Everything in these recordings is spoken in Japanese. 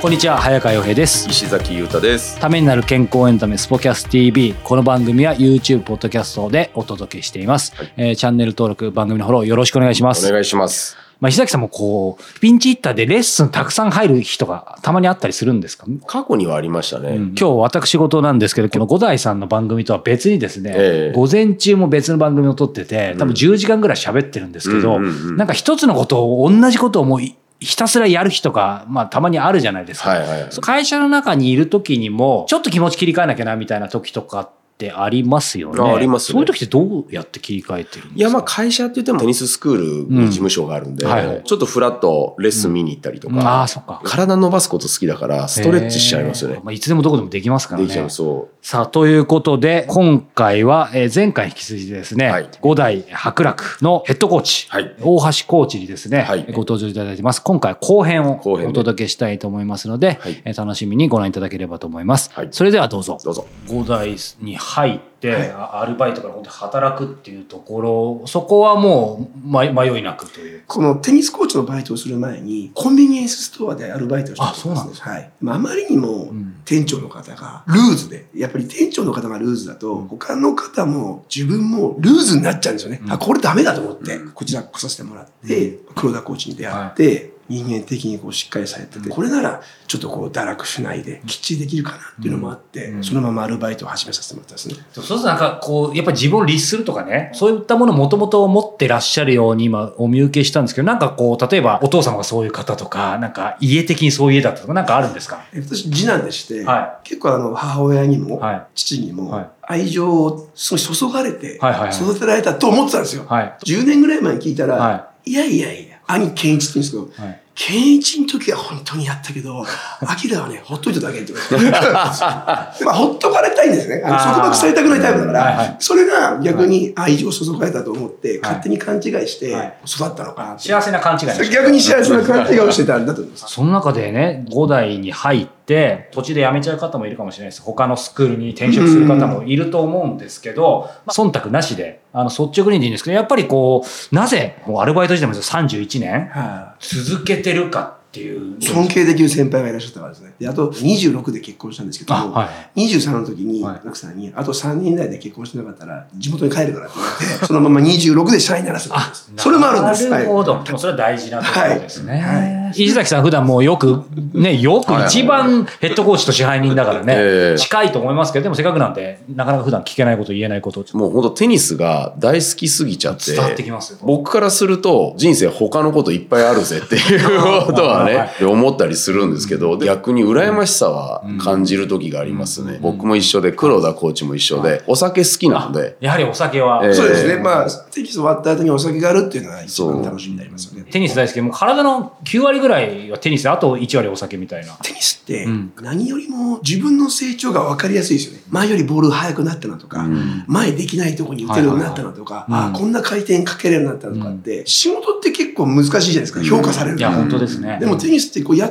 こんにちは早川洋平です。石崎裕太です。ためになる健康エンタメスポキャス TV この番組は YouTube ポッドキャストでお届けしています、はい。えーチャンネル登録番組のフォローよろしくお願いします。お願いします。まあ石崎さんもこうピンチヒッターでレッスンたくさん入る日とかたまにあったりするんですか、過去にはありましたね、うん。今日私事なんですけどこの五代さんの番組とは別にですね、ええ。午前中も別の番組を撮ってて多分10時間ぐらい喋ってるんですけど、なんか一つのことを同じことをもういひたすらやる日とか、まあたまにあるじゃないですか。はいはいはい会社の中にいる時にも、ちょっと気持ち切り替えなきゃなみたいな時とかってありますよね。あありますねそういう時ってどうやって切り替えてるんですか？いやまあ会社って言ってもテニススクールに事務所があるんで、うんはいはいちょっとフラッとレッスン見に行ったりとか、うんああ、そっか。体伸ばすこと好きだからストレッチしちゃいますよね。まあ、いつでもどこでもできますからね。できちゃうそさあ、ということで、今回は、えー前回引き続きですね、はい五代博楽のヘッドコーチ、はい大橋コーチにですね、はいご登場いただいてます。今回後編をお届けしたいと思いますので、はいえー楽しみにご覧いただければと思います。はいそれではどうぞう。どうぞ五代に入って、あアルバイトから本当に働くっていうところ、そこはもう迷迷いなくという。このテニスコーチのバイトをする前に、コンビニエンスストアでアルバイトをしてたあそうなんですはい。まあ、あまりにもん。店長の方がルーズで、やっぱり店長の方がルーズだと、他の方も自分もルーズになっちゃうんですよね。うん。あ、これダメだと思って、こちら来させてもらって、黒田コーチに出会って、人間的にこうしっかりされてて、これならちょっとこう堕落しないできっちりできるかなっていうのもあって、うん。そのままアルバイトを始めさせてもらったんですね。そうするとなんかこう、やっぱり自分を律するとかね、そういったものをもともと持ってらっしゃるように今お見受けしたんですけど、なんかこう、例えばお父様がそういう方とか、なんか家的にそういう家だったとか、なんかあるんですか？え私次男でして、は結構あの母親にも、はい。父にもはい。愛情をすごい注がれて育てられたと思ってたんですよ。はい。10年ぐらい前に聞いたら、、はいやいやいや、兄健一って言うんですけど、はい。健一の時は本当にやったけど、アキラはね、ほっといただけって言われて。まあ、ほっとかれたいんですね。あの束縛されたくないタイプだから、はいはいそれが逆に愛情を注がれたと思って、はい勝手に勘違いしてはい育ったのかな幸せな勘違い逆に幸せな勘違いをしてたんだと思います。その中でね、5代に入って、途中で辞めちゃう方もいるかもしれないです。他のスクールに転職する方もいると思うんですけど、まあ、忖度なしで、あの、率直にでいいんですけど、やっぱりこう、なぜ、もうアルバイト時代も31年は続けてるかっていう。い尊敬できる先輩がいらっしゃったからですね。で、あと26で結婚したんですけどあ、も、はい。23の時にはい奥さんに、あと3年以内で結婚してなかったら地元に帰るからって言われて、そのまま26で社員にならせたんです。それもあるんです。なるほど。はいそれは大事なところですね。はいは石崎さん普段もうよく、ね、よく一番ヘッドコーチと支配人だからね、ええ。近いと思いますけど、でもせっかくなんで、なかなか普段聞けないこと言えないこと、もう本当テニスが大好きすぎちゃって伝わってきますよ。僕からすると人生他のこといっぱいあるぜっていうことはね思ったりするんですけど逆に羨ましさは感じる時がありますね。僕も一緒で黒田コーチも一緒でお酒好きなので。やはりお酒は、ええ。そうですね。まあ、テニス終わった後にお酒があるっていうのが一番楽しみになりますよね。テニス大好き。で、もう体の9割ぐらいはテニスで、あと1割お酒みたいな。テニスってうん何よりも自分の成長が分かりやすいですよね。前よりボール速くなったなとか、前できないとこに打てるようになったなとか、はいはいはいあこんな回転かけれるようになったなとかって、仕事って結構難しいじゃないですか。評価されるいや、本当ですね。でもテニスってこうや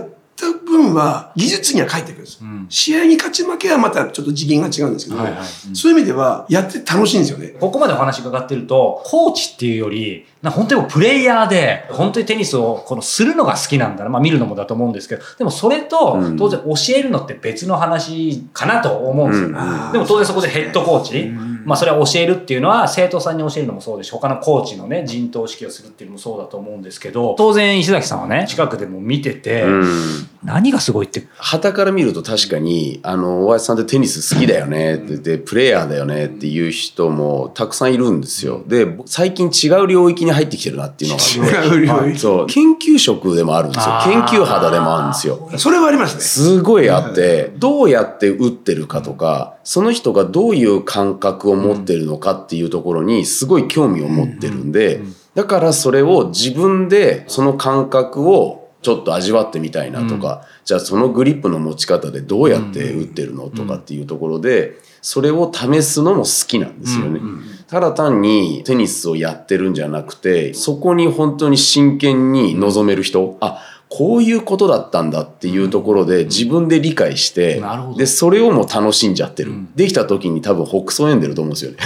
った分は技術には返ってくるんですよ。うん試合に勝ち負けはまたちょっと次元が違うんですけど、はいはいそういう意味ではやって楽しいんですよね。ここまでお話伺ってると、コーチっていうより、な本当にプレイヤーで、本当にテニスをこのするのが好きなんだな。まあ見るのもだと思うんですけど、でもそれとうん当然教えるのって別の話かなと思うんですよ。でも当然そこでヘッドコーチ、まあそれは教えるっていうのは生徒さんに教えるのもそうですし、他のコーチのね、陣頭指揮をするっていうのもそうだと思うんですけど、当然石崎さんはね、近くでも見てて、うん何がすごいって、旗から見ると確かに、あの、大橋さんってテニス好きだよねって言って、プレイヤーだよねっていう人もたくさんいるんですよ。で、最近違う領域に入ってきてるなっていうのが。違う領域そう、研究職でもあるんですよ研究肌でもあるんですよ。それはありますね。すごいあって、どうやって打ってるかとか、その人がどういう感覚を持ってるのかっていうところにすごい興味を持ってるんで、だからそれを自分でその感覚をちょっと味わってみたいなとか、じゃあそのグリップの持ち方でどうやって打ってるのとかっていうところで、それを試すのも好きなんですよね。ただ単にテニスをやってるんじゃなくて、そこに本当に真剣に臨める人、あ、こういうことだったんだっていうところで自分で理解して、なるほど。で、それをもう楽しんじゃってる。ん。できた時に多分北総エンでると思うんですよね。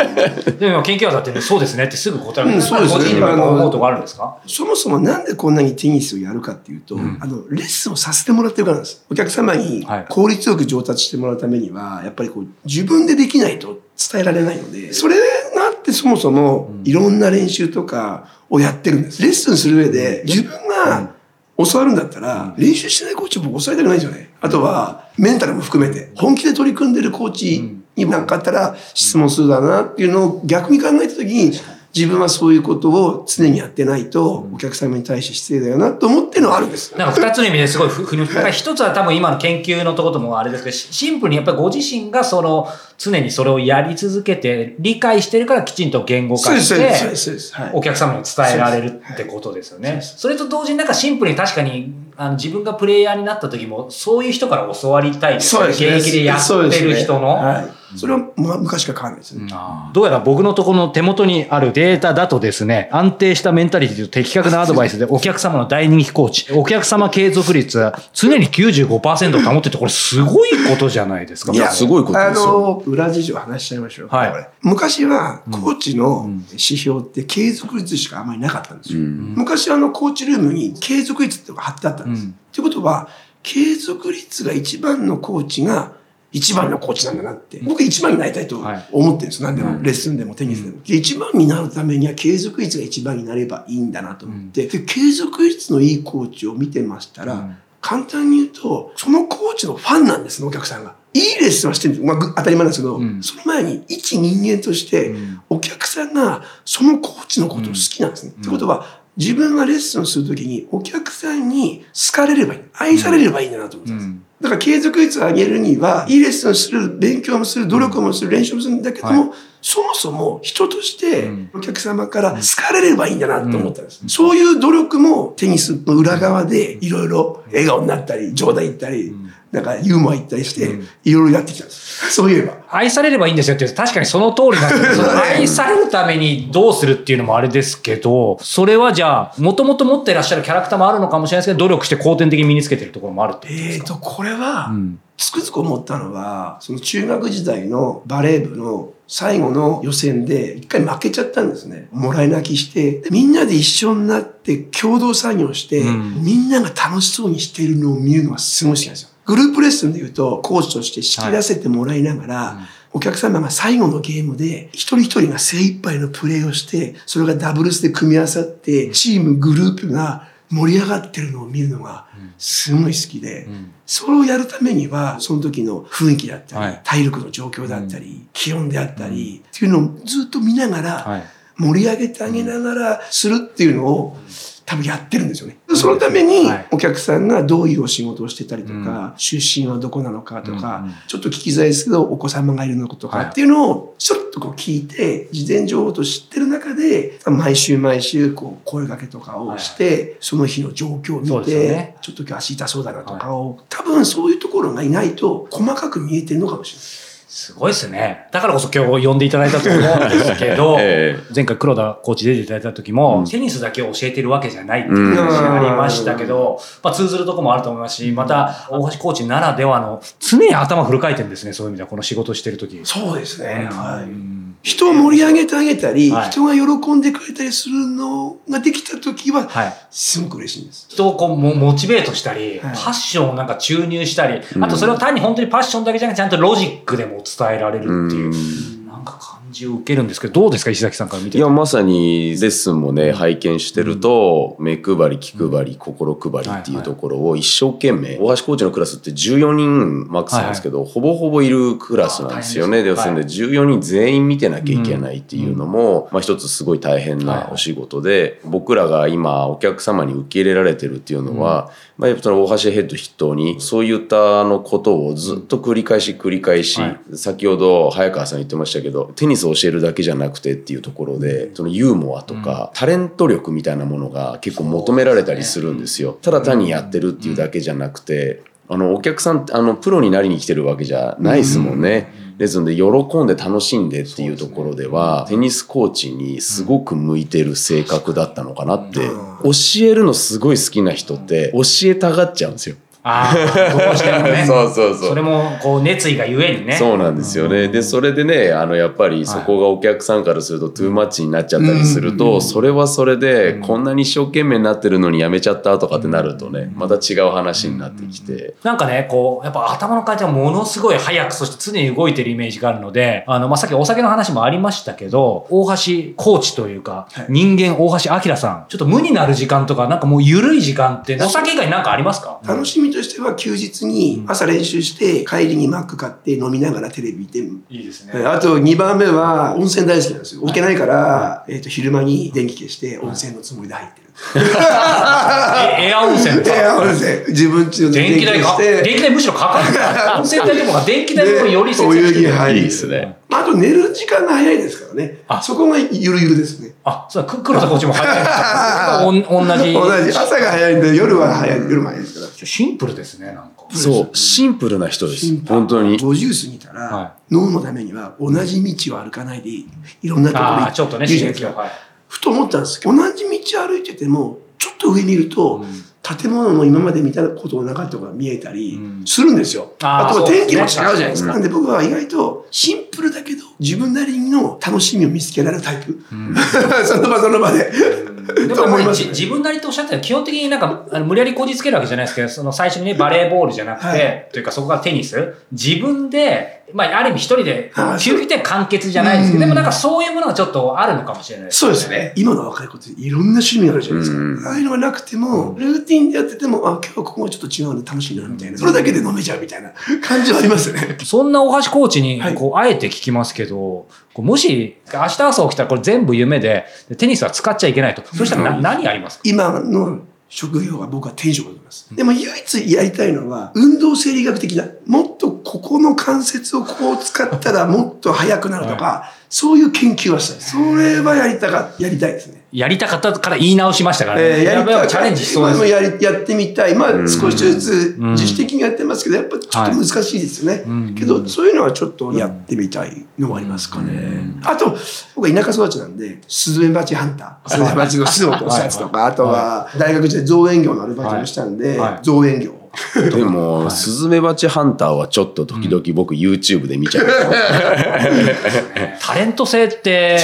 でも研究者だってね、そうですねってすぐ答える。うんそうですね。思うとこあるんですか？そもそもなんでこんなにテニスをやるかっていうと、ん。あの、レッスンをさせてもらってるからなんです。お客様にはい。効率よく上達してもらうためには、やっぱりこう、自分でできないと伝えられないので、それがあってそもそもいろんな練習とかをやってるんです。レッスンする上で、自分が教わるんだったら、練習してないコーチを僕教わりたくないんですよね。あとは、メンタルも含めて、本気で取り組んでるコーチになんかあったら質問するだなっていうのを逆に考えたときに、自分はそういうことを常にやってないと、お客様に対して失礼だよなと思ってるのはあるんです。なんか二つの意味ですごいふふ一つは多分今の研究のところともあれですけど、シシンプルにやっぱりご自身がその常にそれをやり続けて理解してるからきちんと言語化してお客様に伝えられるってことですよね。それと同時になんかシンプルに確かにあの自分がプレイヤーになった時もそういう人から教わりたいですよね。現役でやってる人の。はい。それは、まあ、昔から変わらないですね。どうやら僕のところの手元にあるデータだとですね、安定したメンタリティと的確なアドバイスで お客様の大人気コーチ、お客様継続率は常に95%を保ってて、これすごいことじゃないですか。いやすごいことですよあの、裏事情話しちゃいましょう。はい昔は、コーチの指標って継続率しかあまりなかったんですよ。うん昔あの、コーチルームに継続率って貼ってあったんです。うんということは、継続率が一番のコーチが、一番のコーチなんだなって。僕一番になりたいとはい思ってるんです。何でも、レッスンでもテニスでも。で一番になるためには継続率が一番になればいいんだなと思って、で継続率のいいコーチを見てましたら、うん簡単に言うと、そのコーチのファンなんですね、お客さんが。いいレッスンはしてるんです。まあ、ぐ当たり前なんですけど、うん。その前に一人間としてうん、お客さんがそのコーチのことを好きなんですね。ってことは、自分がレッスンするときに、お客さんに好かれればいい。愛されればいいんだなと思ってます。うん。だから継続率を上げるには、いいレッスンする、勉強もする、努力もする、練習もするんだけども、はそもそも人としてうん。お客様から好かれればいいんだなと思ったんです。そういう努力もテニスの裏側でいろいろ笑顔になったり、冗談言ったり、なんかユーモア言ったりして、いろいろやってきたんです。そういえば。愛されればいいんですよって確かにその通りなんですけど、愛されるためにどうするっていうのもあれですけど、それはじゃあ、もともと持ってらっしゃるキャラクターもあるのかもしれないですけど、努力して後天的に身につけてるところもあるってことですか？えーと、これは、んつくづく思ったのは、その中学時代のバレー部の最後の予選で一回負けちゃったんですね。もらい泣きして、でみんなで一緒になって共同作業して、うんみんなが楽しそうにしているのを見るのがすごい好きなんですよ。グループレッスンで言うと、コーチとして仕切らせてもらいながら、お客様が最後のゲームで、一人一人が精一杯のプレーをして、それがダブルスで組み合わさって、チーム、グループが盛り上がってるのを見るのが、すごい好きで、それをやるためには、その時の雰囲気だったり、はい。体力の状況だったり、気温であったり、っていうのをずっと見ながら、はい。盛り上げてあげながらするっていうのを、多分やってるんですよね。そのためにはい、お客さんがどういうお仕事をしてたりとか、出身はどこなのかとか、ちょっと聞きづらいですけど、お子様がいるのとはいかっていうのを、ちょっとこう聞いて、事前情報と知ってる中で、毎週毎週、こう、声掛けとかをして、その日の状況を見て、ちょっと今日足痛そうだなとかを、多分そういうところがいないと、細かく見えてるのかもしれない。すごいですね。だからこそ今日呼んでいただいたと思うんですけど、え前回黒田コーチ出ていただいた時も、うんテニスだけを教えてるわけじゃないっていう話がありましたけど、まあ通ずるとこもあると思いますし、また大橋コーチならではの常に頭フル回転ですね、そういう意味ではこの仕事してる時。そうですね。はい。うん人を盛り上げてあげたり、はい。人が喜んでくれたりするのができた時は、はい。すごく嬉しいんです。人をこうモモチベートしたり、はい。パッションをなんか注入したり、うん。あとそれを単に本当にパッションだけじゃなくてちゃんとロジックでも伝えられるっていう、うんなんか感じを受けるんですけど、どうですか？石崎さんから見て。いや、まさにレッスンもね、拝見してると、目配り、気配り、心配りっていうところを一生懸命、大橋コーチのクラスって14人マックスなんですけど、ほぼほぼいるクラスなんですよね。で、要するに14人全員見てなきゃいけないっていうのも、まあ一つすごい大変はい。なお仕事で、僕らが今お客様に受け入れられてるっていうのは、まあやっぱその大橋ヘッド筆頭に、そういったあのことをずっと繰り返し繰り返し、はい。先ほど早川さん言ってましたけどテニスを教えるだけじゃなくてっていうところでそのユーモアとか、タレント力みたいなものが結構求められたりするんですよ。ただ単にやってるっていうだけじゃなくてあのお客さんあのプロになりに来てるわけじゃないですもんね。ですので喜んで楽しんでっていうところではテニスコーチにすごく向いてる性格だったのかなって。教えるのすごい好きな人って教えたがっちゃうんですよ。ああ、どうしてもね。そうそう。そうそれも、こう、熱意がゆえにね。そうなんですよね。で、それでね、あの、やっぱりそこがお客さんからするとトゥーマッチになっちゃったりすると、それはそれで、こんなに一生懸命になってるのにやめちゃったとかってなるとね、また違う話になってきて。なんかね、こう、やっぱ頭の回転がものすごい速く、そして常に動いてるイメージがあるので、あの、まあ、さっきお酒の話もありましたけど、大橋コーチというか、人間大橋明さん、ちょっと無になる時間とか、なんかもう緩い時間って、お酒以外になんかありますか？楽しみとしては休日に朝練習して帰りにマック買って飲みながらテレビ見ていいですね。あと2番目は温泉大好きなんですよ。置けないから、えっと昼間に電気消して温泉のつもりで入ってる。えエア温泉といやか。温泉自分ちの電気代か、して電気代むしろかかるから。温泉代とかが電気代もより 節約してる。いいですね。まあ、あと寝る時間が早いですからねあ。そこがゆるゆるですね。あ、そう黒田コーチも早い。お ん同じ。同じ。朝が早いんで夜は早い。夜も早い。シンプルですね、なんか。そう、シンプルな人です本当に。50過ぎたら、は脳のためには同じ道を歩かないでいい。いろんなところにああ、ちょっとね、刺激を。はい。ふと思ったんですけど、同じ道歩いてても、ちょっと上見ると、建物の今まで見たことがなかったことが見えたりうんするんですよ。あとは天気も違うじゃないですか。なんで僕は意外とシンプルだけど、自分なりの楽しみを見つけられるタイプ。その場その場で。でともね。自分なりとおっしゃったように基本的になんかあの無理やりこじつけるわけじゃないですけど、その最初にね、バレーボールじゃなくて、はいというかそこがテニス、自分で、まあ、ある意味一人で、究極的には完結じゃないですけど、うんでもなんかそういうものがちょっとあるのかもしれないですそうですね。今の若い子っていろんな趣味があるじゃないですか。うんああいうのがなくても、ルーティンでやってても、あ、今日はここがちょっと違うの楽しいな、みたいな。それだけで飲めちゃうみたいな感じはありますよね。そんな大橋コーチにはい、こう、あえて聞きますけど、もし、明日朝起きたらこれ全部夢で、でテニスは使っちゃいけないと。そした？らな、何ありますか？今の職業は僕は転職だと思います。でも唯一やりたいのは、運動生理学的な、もっとここの関節をこう使ったらもっと速くなるとか、そういう研究はしたい。それはやりたか、やりたいですね。やりたかったから言い直しましたからね。えーやりたい。チャレンジしそうですやりやってみたい。まあ、ん少しずつうん自主的にやってますけど、やっぱちょっと難しいですよね。うんけど、そういうのはちょっとやってみたいのはありますかね。あと、僕は田舎育ちなんで、スズメバチハンター。スズメバチの巣を通すやつとか、あとは、大学時代造園業のアルバイトもしたんではいはい、造園業。でも、スズメバチハンターはちょっと時々僕 YouTube で見ちゃう。タレント性って、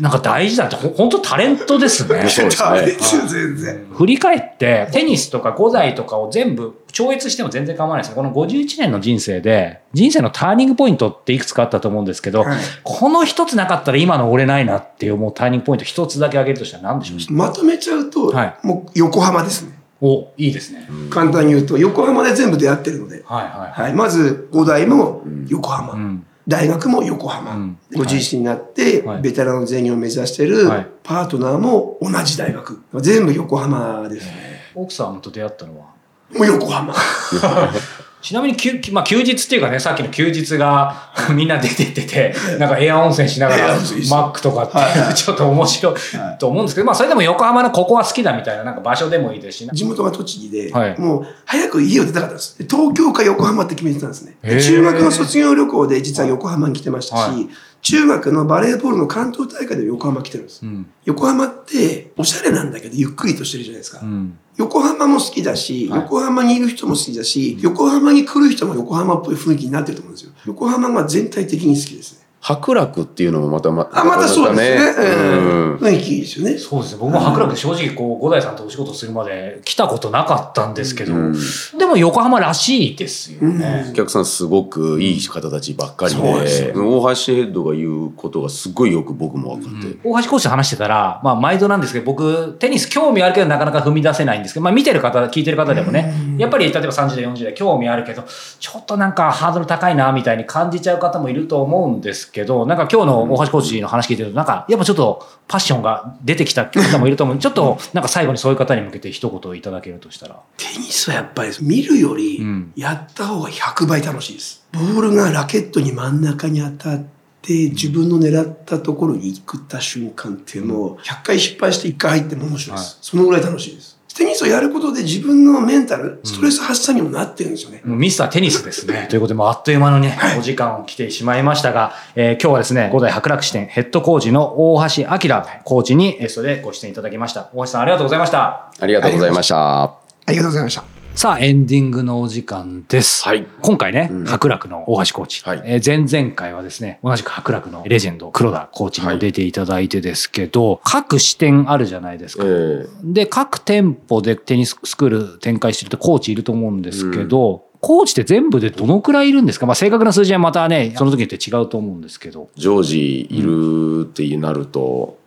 なんか大事だって、ほ本当タレントですね。そうですね全然。振り返って、テニスとか五代とかを全部超越しても全然構わないですこの51年の人生で、人生のターニングポイントっていくつかあったと思うんですけど、はいこの一つなかったら今の俺ないなって思うターニングポイント一つだけ挙げるとしたら何でしょう、まとめちゃうとはい、もう横浜ですね。お、いいですね。簡単に言うと、横浜で全部出会ってるので。はいはい。はい。まず、五大も横浜。うん。大学も横浜、うんご自身になって、はいベテランの全員を目指してるはいパートナーも同じ大学。全部横浜ですね。奥さんと出会ったのは？もう横浜。ちなみに休、まあ、休日っていうかね、さっきの休日が みんな出てってて、なんかエア温泉しながらマックとかって ちょっと面白いと思うんですけど、まあそれでも横浜のここは好きだみたいななんか場所でもいいですし、地元が栃木で、はい。もう早く家を出たかったんです。で東京か横浜って決めてたんですね。中学の卒業旅行で実は横浜に来てましたし、はい中学のバレーボールの関東大会で横浜来てるんです。うん。横浜っておしゃれなんだけどゆっくりとしてるじゃないですか。うん。横浜も好きだし、はい横浜にいる人も好きだし、横浜に来る人も横浜っぽい雰囲気になってると思うんですよ。横浜が全体的に好きですね。白楽っていうのもまたまあ、またそうですね。うんうん。雰囲気いいですよね。そうですね。僕も白楽で正直こう、五代さんとお仕事するまで来たことなかったんですけど、うんでも横浜らしいですよね。お客さんすごくいい方たちばっかりそうで大橋ヘッドが言うことがすごいよく僕も分かって。大橋コーチと話してたら、まあ、毎度なんですけど、僕、テニス興味あるけど、なかなか踏み出せないんですけど、まあ、見てる方、聞いてる方でもね、やっぱり、例えば30代、40代、興味あるけど、ちょっとなんかハードル高いな、みたいに感じちゃう方もいると思うんですけど、なんか今日の大橋コーチの話聞いてると、なんか、やっぱちょっとパッションが出てきた 方もいると思うちょっと、なんか最後にそういう方に向けて一言いただけるとしたら。テニスはやっぱり見るよりうんやった方が100倍楽しいです。ボールがラケットに真ん中に当たっで自分の狙ったところに行った瞬間っていうのを100回失敗して1回入っても面白いです、そのぐらい楽しいですテニスをやることで自分のメンタル、ストレス発散にもなってるんですよね。もうミスターテニスですね。ということで、もうあっという間のね、お時間を来てしまいましたが、えー今日はですね、五代博楽支店ヘッドコーチの大橋明コーチにゲストでご出演いただきました。大橋さんありがとうございました。ありがとうございました。ありがとうございました。さあ、エンディングのお時間です。はい今回ね、うん博楽の大橋コーチ。はいえー前々回はですね、同じく博楽のレジェンド、黒田コーチにも出ていただいてですけど、各支店あるじゃないですか。ええで、各店舗でテニススクール展開してるとコーチいると思うんですけど、コーチって全部でどのくらいいるんですか？まあ正確な数字はまたね、その時によって違うと思うんですけど。常時いるってなると、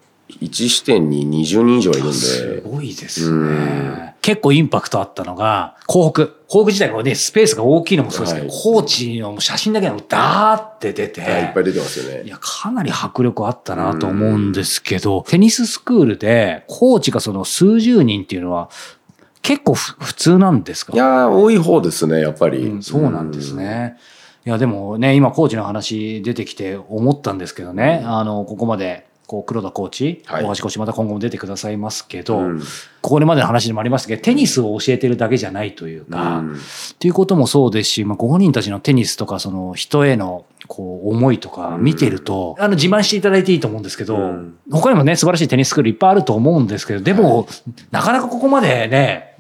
1視点に20人以上いるんすで、ごいですうんね。結構インパクトあったのが、広北。広北自体がね、スペースが大きいのもそうですけど、はいコーチの写真だけでもダーって出て、はいいっぱい出てますよね。や、かなり迫力あったなと思うんですけど、テニススクールでコーチがその数十人っていうのは結構ふ普通なんですか？いやー、多い方ですね、やっぱり。うんそうなんですね。いや、でもね、今、コーチの話出てきて思ったんですけどね、あの、ここまで、こう、黒田コーチ、はい。大橋コーチ、また今後も出てくださいますけうど、ん。これまでの話でもありましたけど、テニスを教えてるだけじゃないというか、うん。っていうこともそうですし、まあ、ご本人たちのテニスとか、その人への、こう、思いとか見てると、あの、自慢していただいていいと思うんですけど、うん。他にもね、素晴らしいテニススクールいっぱいあると思うんですけど、でも、なかなかここまでね、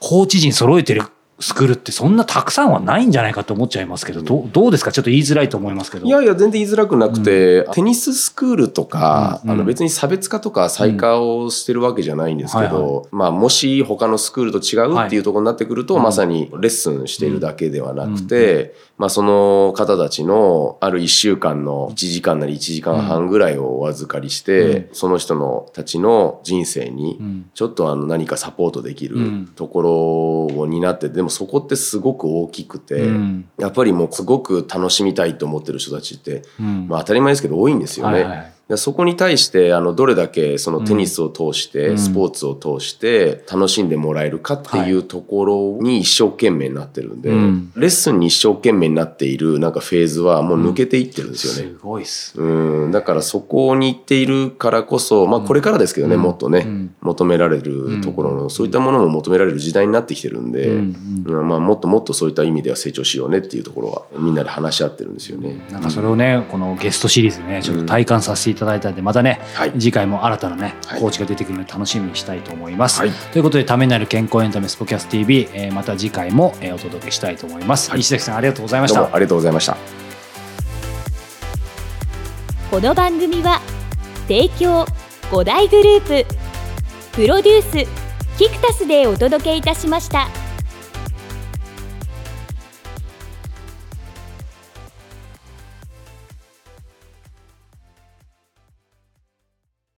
コーチ陣揃えてるスクールってそんなたくさんはないんじゃないかと思っちゃいますけど、どうどうですか？ちょっと言いづらいと思いますけど。いやいや、全然言いづらくなくて、テニススクールとか、うんあの別に差別化とか細化をしてるわけじゃないんですけうん。はいど、まあもし他のスクールと違うっていうところになってくると、はい。まさにレッスンしているだけではなくて、まあその方たちのある1週間の1時間なり1時間半ぐらいをお預かりして、うん。その人のたちの人生にうん。ちょっとあの何かサポートできるうん。ところを担って、でもそこってすごく大きくて、うん。やっぱりもうすごく楽しみたいと思ってる人たちって、うん。まあ当たり前ですけど多いんですよね。はいはいでそこに対してあのどれだけそのテニスを通して、うん。スポーツを通して楽しんでもらえるかっていうところに一生懸命になってるんで、うん。レッスンに一生懸命になっているなんかフェーズはもう抜けていってるんですよね。すごいっす。うん、だからそこに行っているからこそ、まあこれからですけどね、うん。もっとね、うん。求められるところの、そういったものも求められる時代になってきてるんで、うんうん。まあもっともっとそういった意味では成長しようねっていうところはみんなで話し合ってるんですよね。なんかそれをね、このゲストシリーズでね、ちょっと体感させていただいたんで、またね、はい次回も新たなね、はいコーチが出てくるので楽しみにしたいと思います。はいということで、ためになる健康エンタメスポキャス TV、えーまた次回も、えーお届けしたいと思います。石崎さん、ありがとうございましたどうも。ありがとうございました。この番組は提供5大グループプロデュースキクタスでお届けいたしました。